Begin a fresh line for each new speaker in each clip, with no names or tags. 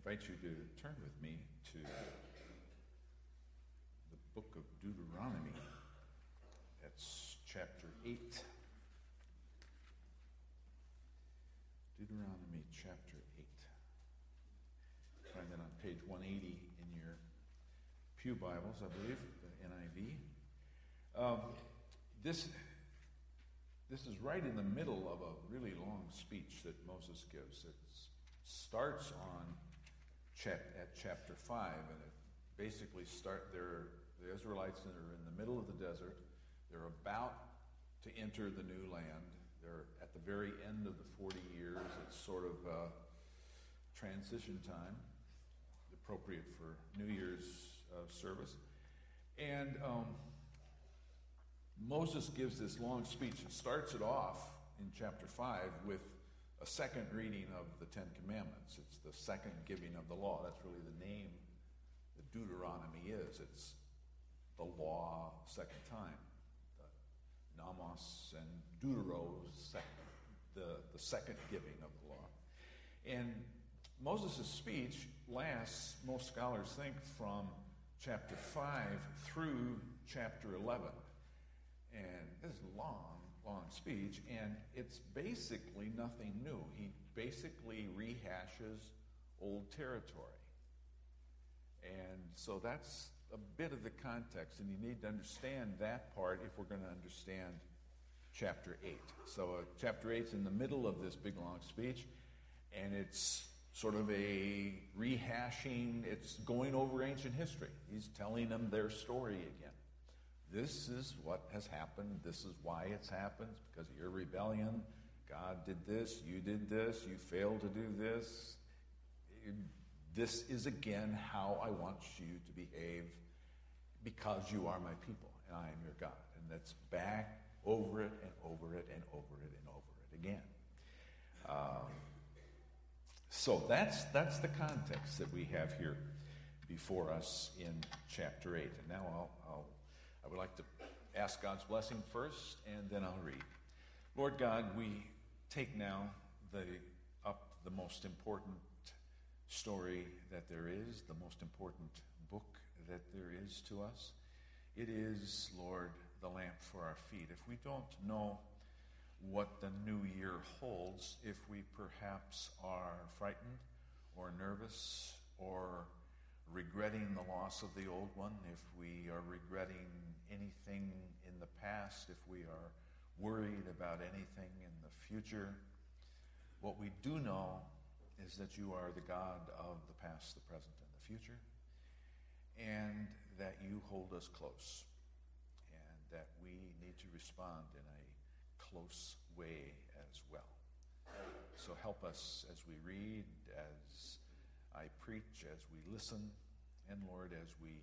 invite you to turn with me to the book of Deuteronomy. That's chapter 8. Deuteronomy chapter 8. Find that on page 180 in your Pew Bibles, I believe, the NIV. Um, this, this is right in the middle of a really long speech that Moses gives. It starts on chap- at chapter 5, and it basically start there. The Israelites are in the middle of the desert. They're about to enter the new land. They're at the very end of the 40 years. It's sort of transition time, appropriate for New Year's uh, service. And um, Moses gives this long speech and starts it off in chapter 5 with a second reading of the Ten Commandments. It's the second giving of the law. That's really the name that Deuteronomy is. It's the law second time. The Nomos and Deuteros, second, the, the second giving of the law. And Moses' speech lasts, most scholars think, from chapter 5 through chapter 11. And is long, long speech, and it's basically nothing new. He basically rehashes old territory. And so that's a bit of the context, and you need to understand that part if we're going to understand chapter 8. So, uh, chapter 8 is in the middle of this big long speech, and it's sort of a rehashing, it's going over ancient history. He's telling them their story again. This is what has happened. This is why it's happened. Because of your rebellion. God did this. You did this. You failed to do this. This is again how I want you to behave because you are my people and I am your God. And that's back over it and over it and over it and over it again. Um, so that's, that's the context that we have here before us in chapter 8. And now I'll, I'll I would like to ask God's blessing first, and then I'll read. Lord God, we take now the, up the most important story that there is, the most important book that there is to us. It is, Lord, the lamp for our feet. If we don't know what the new year holds, if we perhaps are frightened or nervous or regretting the loss of the old one, if we are regretting anything in the past, if we are worried about anything in the future, what we do know is that you are the God of the past, the present, and the future, and that you hold us close, and that we need to respond in a close way as well. So help us as we read, as I preach as we listen, and Lord, as we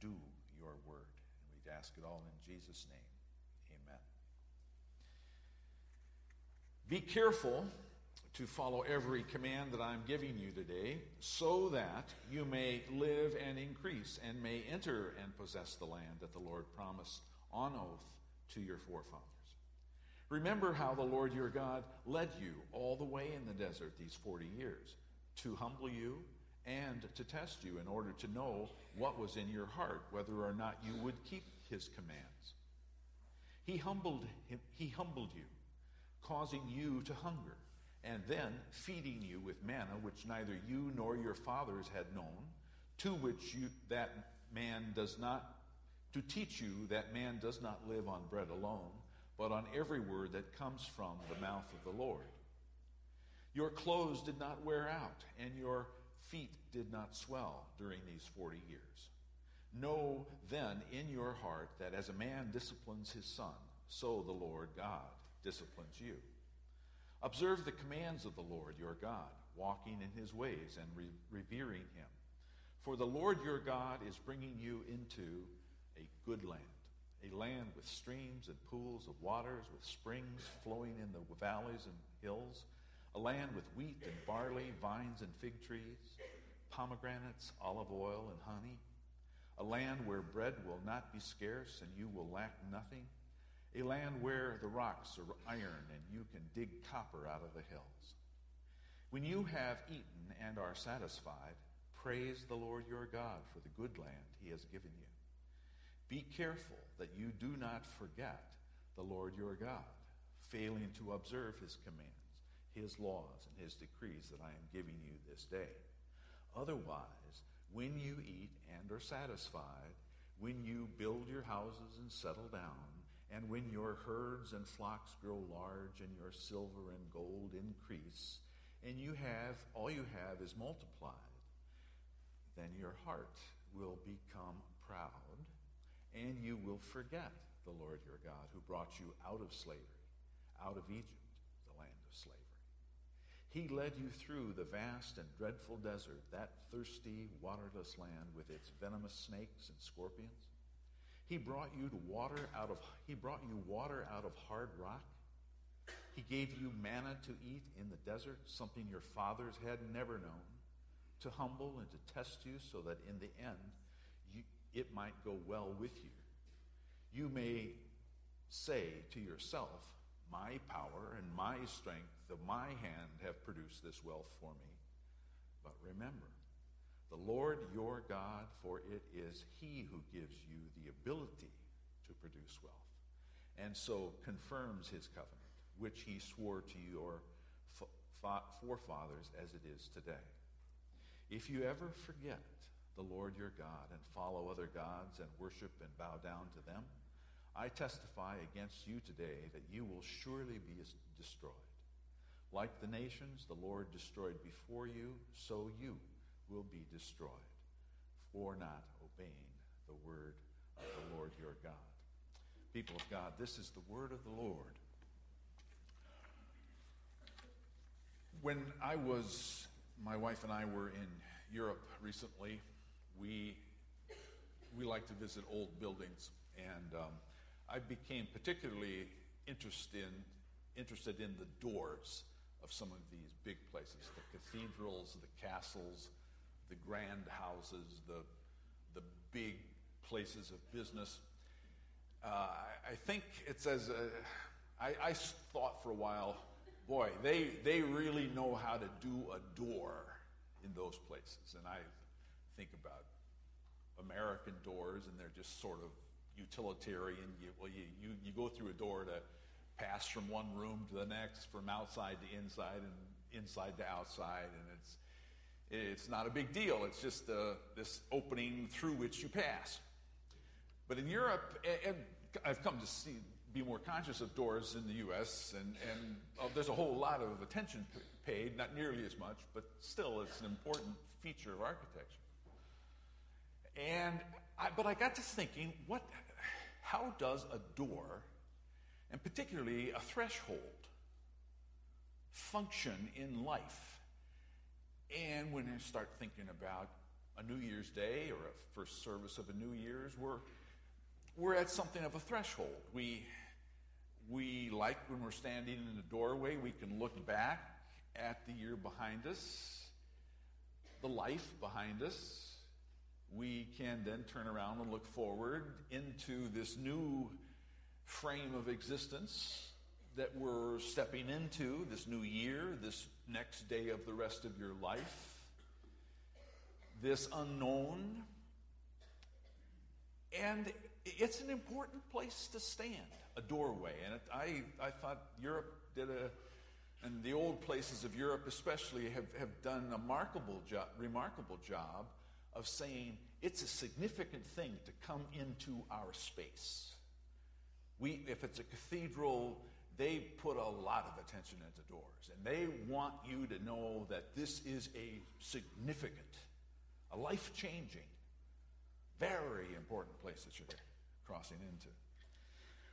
do your word. And we ask it all in Jesus' name. Amen. Be careful to follow every command that I'm giving you today, so that you may live and increase and may enter and possess the land that the Lord promised on oath to your forefathers. Remember how the Lord your God led you all the way in the desert these 40 years to humble you and to test you in order to know what was in your heart, whether or not you would keep his commands. He humbled, him, he humbled you, causing you to hunger, and then feeding you with manna which neither you nor your fathers had known, to which you, that man does not, to teach you that man does not live on bread alone, but on every word that comes from the mouth of the Lord. Your clothes did not wear out, and your feet did not swell during these 40 years. Know then in your heart that as a man disciplines his son, so the Lord God disciplines you. Observe the commands of the Lord your God, walking in his ways and re- revering him. For the Lord your God is bringing you into a good land, a land with streams and pools of waters, with springs flowing in the valleys and hills a land with wheat and barley, vines and fig trees, pomegranates, olive oil, and honey, a land where bread will not be scarce and you will lack nothing, a land where the rocks are iron and you can dig copper out of the hills. When you have eaten and are satisfied, praise the Lord your God for the good land he has given you. Be careful that you do not forget the Lord your God, failing to observe his commands, his laws, and his decrees that I am giving you this day. Otherwise, when you eat and are satisfied, when you build your houses and settle down, and when your herds and flocks grow large and your silver and gold increase, and you have all you have is multiplied, then your heart will become proud, and you will forget the Lord your God who brought you out of slavery, out of Egypt, the land of slavery. He led you through the vast and dreadful desert, that thirsty, waterless land with its venomous snakes and scorpions. He brought you to water out of he brought you water out of hard rock. He gave you manna to eat in the desert, something your fathers had never known, to humble and to test you so that in the end you, it might go well with you. You may say to yourself, My power and my strength of my hand have produced this wealth for me. But remember, the Lord your God, for it is He who gives you the ability to produce wealth, and so confirms His covenant, which He swore to your forefathers as it is today. If you ever forget the Lord your God and follow other gods and worship and bow down to them, I testify against you today that you will surely be destroyed. Like the nations the Lord destroyed before you, so you will be destroyed for not obeying the word of the Lord your God. People of God, this is the word of the Lord. When I was, my wife and I were in Europe recently, we, we like to visit old buildings, and um, I became particularly interested in, interested in the doors of some of these big places the cathedrals, the castles, the grand houses, the, the big places of business. Uh, I, think it says, uh, I, I thought for a while, boy, they, they really know how to do a door in those places. And I think about American doors, and they're just sort of utilitarian. You, well, you, you, you go through a door to pass from one room to the next, from outside to inside, and inside to outside, and it's it's not a big deal. It's just uh, this opening through which you pass. But in Europe, and I've come to see, be more conscious of doors in the U.S., and, and uh, there's a whole lot of attention paid, not nearly as much, but still it's an important feature of architecture. And I, but I got to thinking, what, how does a door, and particularly a threshold, function in life? And when I start thinking about a New Year's Day or a first service of a New Year's, we're, we're at something of a threshold. We, we like when we're standing in the doorway, we can look back at the year behind us, the life behind us. We can then turn around and look forward into this new frame of existence that we're stepping into, this new year, this next day of the rest of your life, this unknown. And it's an important place to stand, a doorway. And it, I, I thought Europe did a, and the old places of Europe especially have, have done a remarkable job, remarkable job of saying it's a significant thing to come into our space. We, if it's a cathedral, they put a lot of attention into doors. And they want you to know that this is a significant, a life changing, very important place that you're crossing into.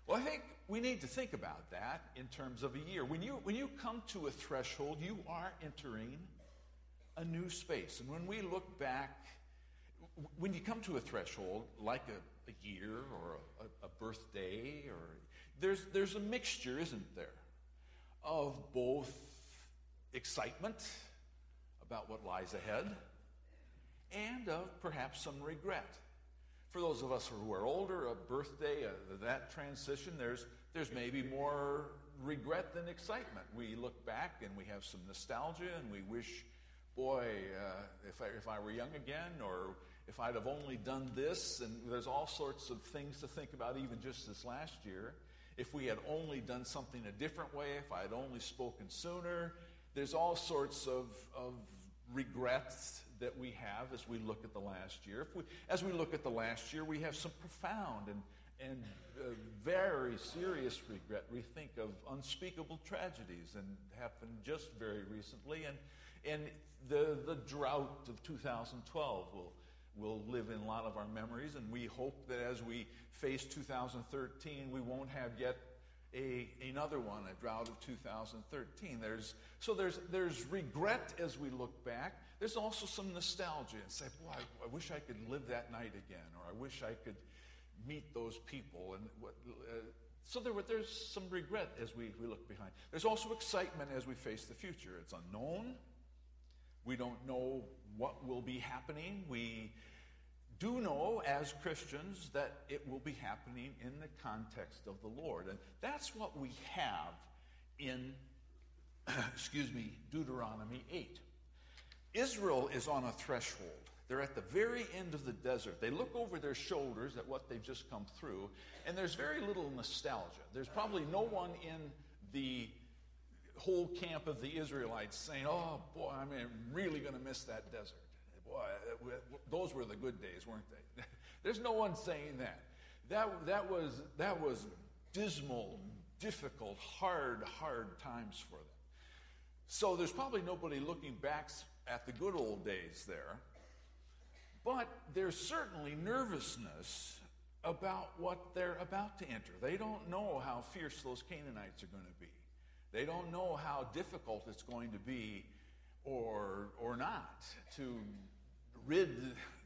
Well, I think we need to think about that in terms of a year. When you, when you come to a threshold, you are entering a new space. And when we look back, when you come to a threshold, like a, a year or a, a birthday or there's, there's a mixture, isn't there, of both excitement about what lies ahead and of perhaps some regret. For those of us who are older, a birthday, a, that transition, there's, there's maybe more regret than excitement. We look back and we have some nostalgia and we wish, boy, uh, if, I, if I were young again, or if I'd have only done this. And there's all sorts of things to think about, even just this last year. If we had only done something a different way, if I had only spoken sooner, there's all sorts of, of regrets that we have as we look at the last year. We, as we look at the last year, we have some profound and, and uh, very serious regret. We think of unspeakable tragedies and happened just very recently. And, and the, the drought of 2012 will, will live in a lot of our memories. And we hope that as we face 2013, we won't have yet a, another one, a drought of 2013. There's, so there's, there's regret as we look back. There's also some nostalgia and say, boy, I, I wish I could live that night again, or I wish I could meet those people. And what, uh, so there, there's some regret as we, we look behind. There's also excitement as we face the future. It's unknown. We don't know what will be happening. We do know as Christians that it will be happening in the context of the Lord. And that's what we have in, excuse me, Deuteronomy 8. Israel is on a threshold. They're at the very end of the desert. They look over their shoulders at what they've just come through, and there's very little nostalgia. There's probably no one in the whole camp of the Israelites saying, Oh, boy, I'm really going to miss that desert. Boy, those were the good days, weren't they? There's no one saying that. That, that, was, that was dismal, difficult, hard, hard times for them. So there's probably nobody looking back at the good old days there. But there's certainly nervousness about what they're about to enter. They don't know how fierce those Canaanites are going to be. They don't know how difficult it's going to be or, or not to rid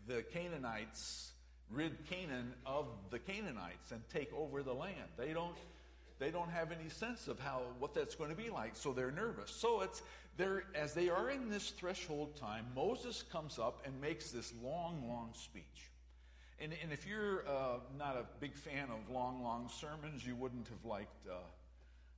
the Canaanites, rid Canaan of the Canaanites and take over the land. They don't, they don't have any sense of how what that's going to be like, so they're nervous. So it's they're, as they are in this threshold time, Moses comes up and makes this long, long speech. And, and if you're uh, not a big fan of long, long sermons, you wouldn't have liked uh,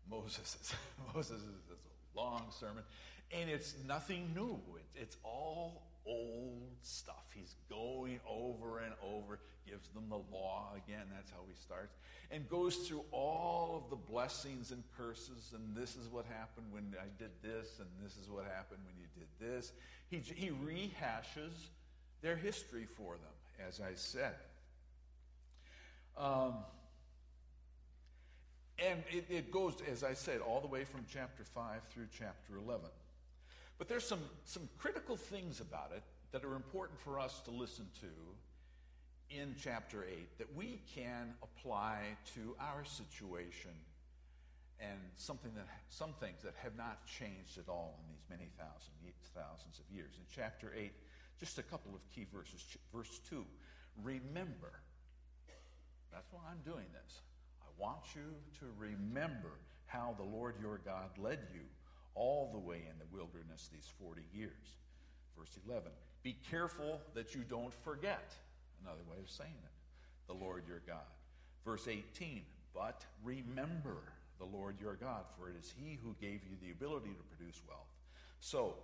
Moses. Moses is a long sermon. And it's nothing new. It, it's all old stuff. He's going over and over, gives them the law again. That's how he starts. And goes through all of the blessings and curses. And this is what happened when I did this, and this is what happened when you did this. He, he rehashes their history for them, as I said. Um, and it, it goes, as I said, all the way from chapter 5 through chapter 11. But there's some, some critical things about it that are important for us to listen to in chapter 8 that we can apply to our situation and something that, some things that have not changed at all in these many thousand, thousands of years. In chapter 8, just a couple of key verses. Verse 2 Remember. That's why I'm doing this. Want you to remember how the Lord your God led you all the way in the wilderness these 40 years. Verse 11 Be careful that you don't forget. Another way of saying it. The Lord your God. Verse 18 But remember the Lord your God, for it is He who gave you the ability to produce wealth. So,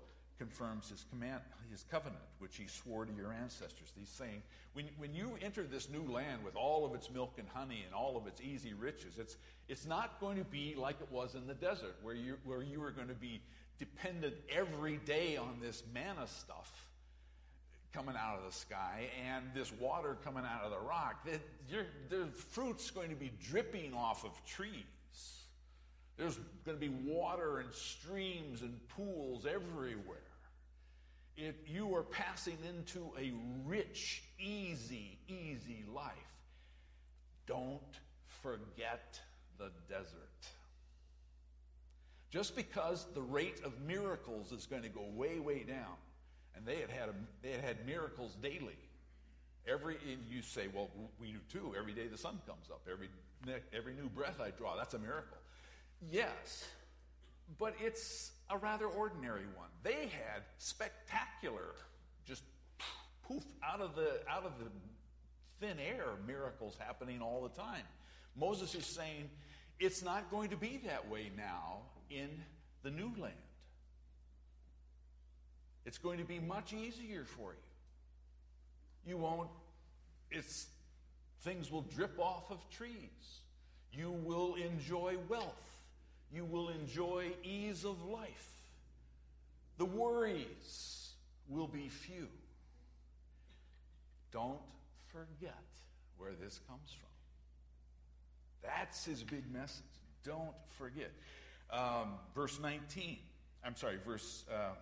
confirms his command, his covenant, which he swore to your ancestors. He's saying, when, when you enter this new land with all of its milk and honey and all of its easy riches, it's, it's not going to be like it was in the desert, where you, where you are going to be dependent every day on this manna stuff coming out of the sky and this water coming out of the rock. The, fruit's going to be dripping off of trees. There's going to be water and streams and pools everywhere. It, you are passing into a rich, easy, easy life. Don't forget the desert. Just because the rate of miracles is going to go way, way down, and they had had, a, they had, had miracles daily. Every you say, well, we do too. Every day the sun comes up. Every every new breath I draw, that's a miracle. Yes, but it's a rather ordinary one. They had spectacular, just poof out of the out of the thin air miracles happening all the time. Moses is saying It's not going to be that way now in the new land. It's going to be much easier for you. You won't, it's, things will drip off of trees. You will enjoy wealth. You will enjoy ease of life. The worries will be few. Don't forget where this comes from. That's his big message. Don't forget. Um, verse 19. I'm sorry, verse. Uh,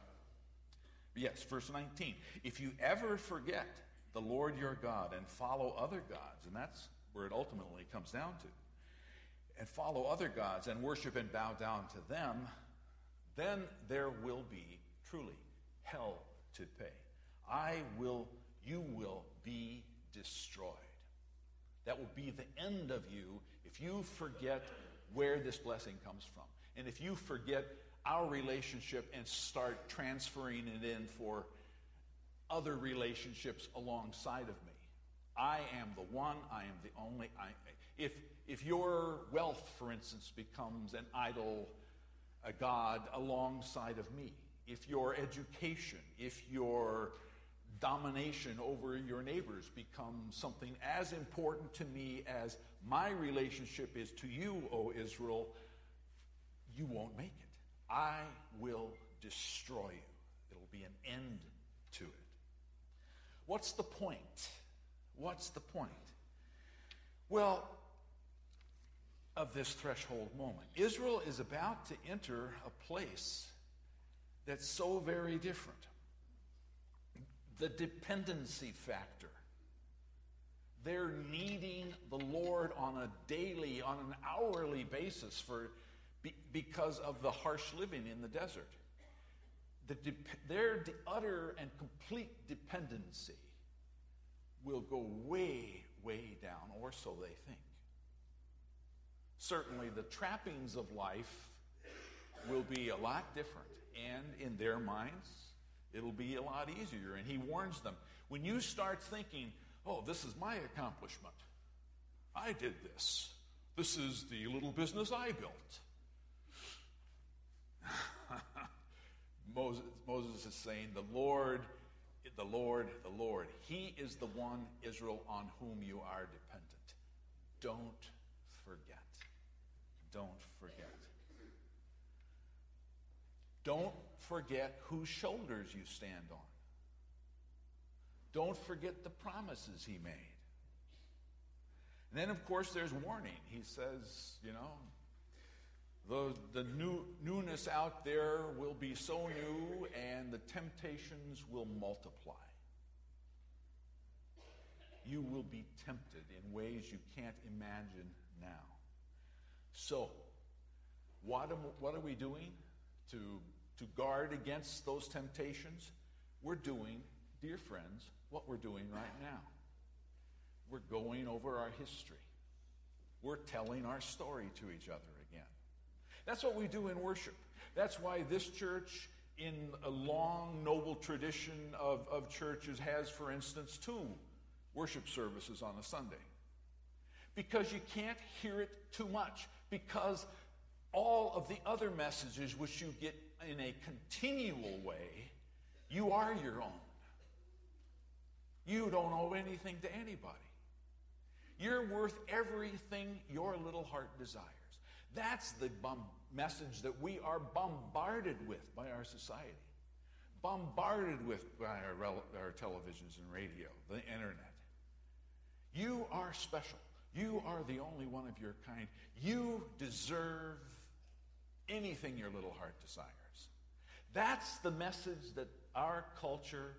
yes, verse 19. If you ever forget the Lord your God and follow other gods, and that's where it ultimately comes down to, and follow other gods and worship and bow down to them, then there will be truly hell to pay. I will, you will be destroyed. That will be the end of you if you forget where this blessing comes from. And if you forget our relationship and start transferring it in for other relationships alongside of me. I am the one, I am the only. I, if, if your wealth, for instance, becomes an idol, a God alongside of me, if your education, if your domination over your neighbors becomes something as important to me as my relationship is to you, O Israel, you won't make it. I will destroy you. It'll be an end to it. What's the point? What's the point? Well, of this threshold moment, Israel is about to enter a place that's so very different. The dependency factor. They're needing the Lord on a daily, on an hourly basis for because of the harsh living in the desert. The de- their utter and complete dependency will go way, way down, or so they think. Certainly, the trappings of life will be a lot different, and in their minds, it'll be a lot easier. And he warns them when you start thinking, oh, this is my accomplishment, I did this, this is the little business I built. Moses, Moses is saying, The Lord, the Lord, the Lord, He is the one, Israel, on whom you are dependent. Don't. Don't forget. Don't forget whose shoulders you stand on. Don't forget the promises He made. And then, of course, there's warning. He says, you know, the, the new, newness out there will be so new and the temptations will multiply. You will be tempted in ways you can't imagine now. So, what, am, what are we doing to, to guard against those temptations? We're doing, dear friends, what we're doing right now. We're going over our history. We're telling our story to each other again. that's what we do in worship. That's why this church, in a long, noble tradition of, of churches, has, for instance, two worship services on a Sunday. Because you can't hear it too much. Because all of the other messages which you get in a continual way, you are your own. You don't owe anything to anybody. You're worth everything your little heart desires. That's the message that we are bombarded with by our society, bombarded with by our, our televisions and radio, the internet. You are special. You are the only one of your kind. You deserve anything your little heart desires. That's the message that our culture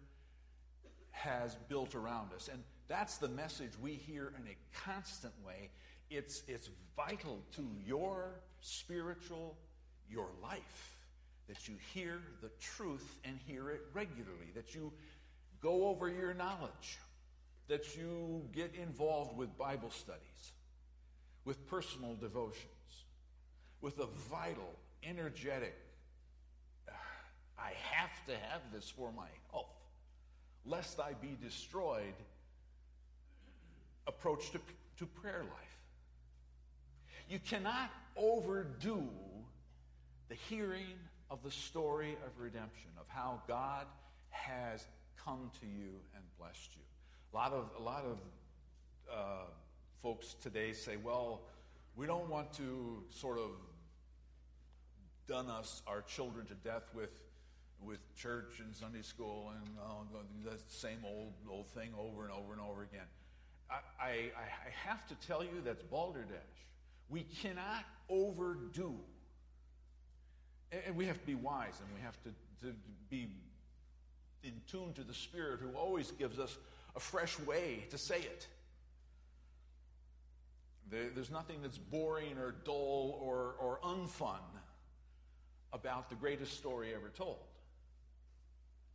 has built around us. And that's the message we hear in a constant way. It's, it's vital to your spiritual, your life, that you hear the truth and hear it regularly, that you go over your knowledge, that you get involved with Bible studies, with personal devotions, with a vital, energetic, I have to have this for my health, lest I be destroyed approach to, to prayer life. You cannot overdo the hearing of the story of redemption, of how God has come to you and blessed you. A lot of, a lot of uh, folks today say, well, we don't want to sort of done us, our children, to death with, with church and Sunday school and uh, the same old, old thing over and over and over again. I, I, I have to tell you that's balderdash. We cannot overdo. And we have to be wise and we have to, to be in tune to the Spirit who always gives us a fresh way to say it. There's nothing that's boring or dull or, or unfun about the greatest story ever told.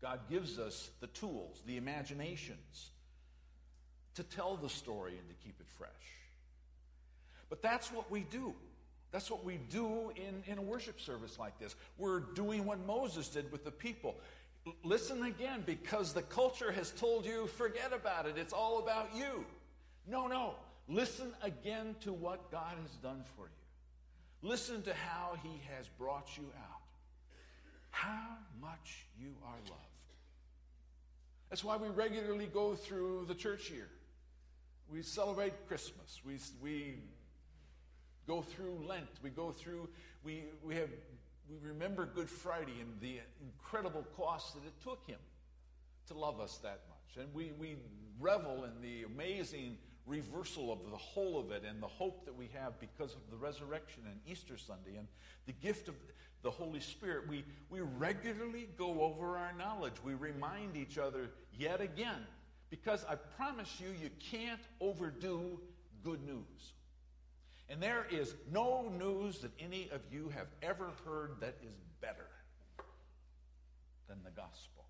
God gives us the tools, the imaginations to tell the story and to keep it fresh. But that's what we do. That's what we do in, in a worship service like this. We're doing what Moses did with the people. Listen again, because the culture has told you, forget about it, it's all about you. No, no. Listen again to what God has done for you. Listen to how He has brought you out. How much you are loved. That's why we regularly go through the church year. We celebrate Christmas. We, we go through Lent. We go through, we, we, have, we remember Good Friday and the incredible cost that it took him to love us that much. And we, we revel in the amazing reversal of the whole of it and the hope that we have because of the resurrection and Easter Sunday and the gift of the Holy Spirit. We, we regularly go over our knowledge. We remind each other yet again because I promise you, you can't overdo good news. And there is no news that any of you have ever heard that is better than the gospel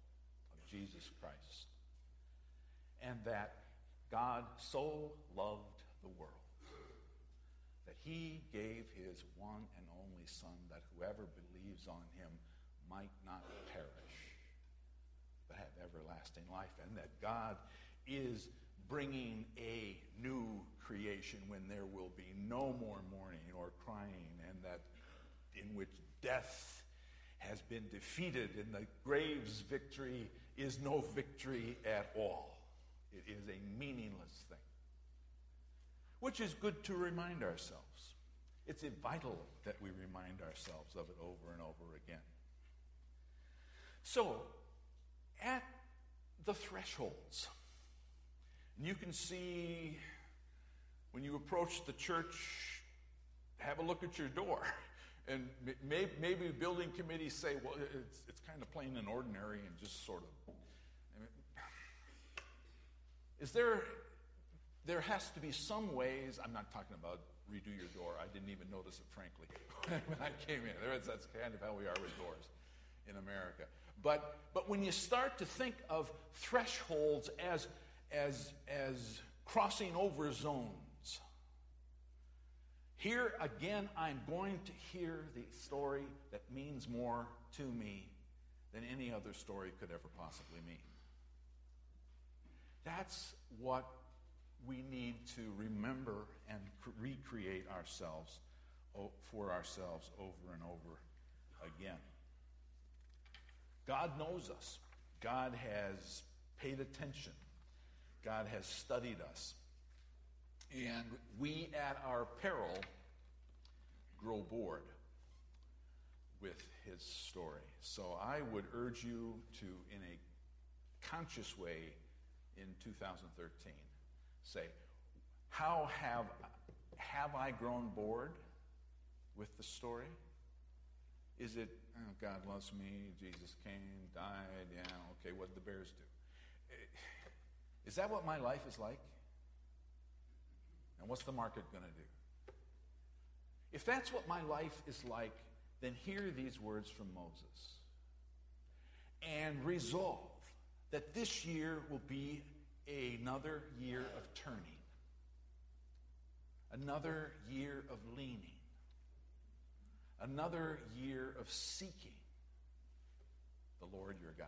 of Jesus Christ. And that God so loved the world that he gave his one and only Son, that whoever believes on him might not perish, but have everlasting life. And that God is bringing a new creation when there will be no more mourning or crying, and that in which death has been defeated and the grave's victory is no victory at all. It is a meaningless thing. Which is good to remind ourselves. It's vital that we remind ourselves of it over and over again. So, at the thresholds, you can see when you approach the church, have a look at your door. And maybe, building committees say, well, it's, it's kind of plain and ordinary and just sort of is there, there has to be some ways, I'm not talking about redo your door. I didn't even notice it, frankly, when I came in. That's kind of how we are with doors in America. But, but when you start to think of thresholds as, as, as crossing over zones, here again, I'm going to hear the story that means more to me than any other story could ever possibly mean. That's what we need to remember and recreate ourselves for ourselves over and over again. God knows us. God has paid attention. God has studied us. And we, at our peril, grow bored with his story. So I would urge you to, in a conscious way, in 2013. Say, how have, have I grown bored with the story? Is it, oh, God loves me, Jesus came, died, yeah, okay, what did the bears do? Eh, is that what my life is like? And what's the market going to do? If that's what my life is like, then hear these words from Moses and resolve that this year will be another year of turning, another year of leaning, another year of seeking the Lord your God.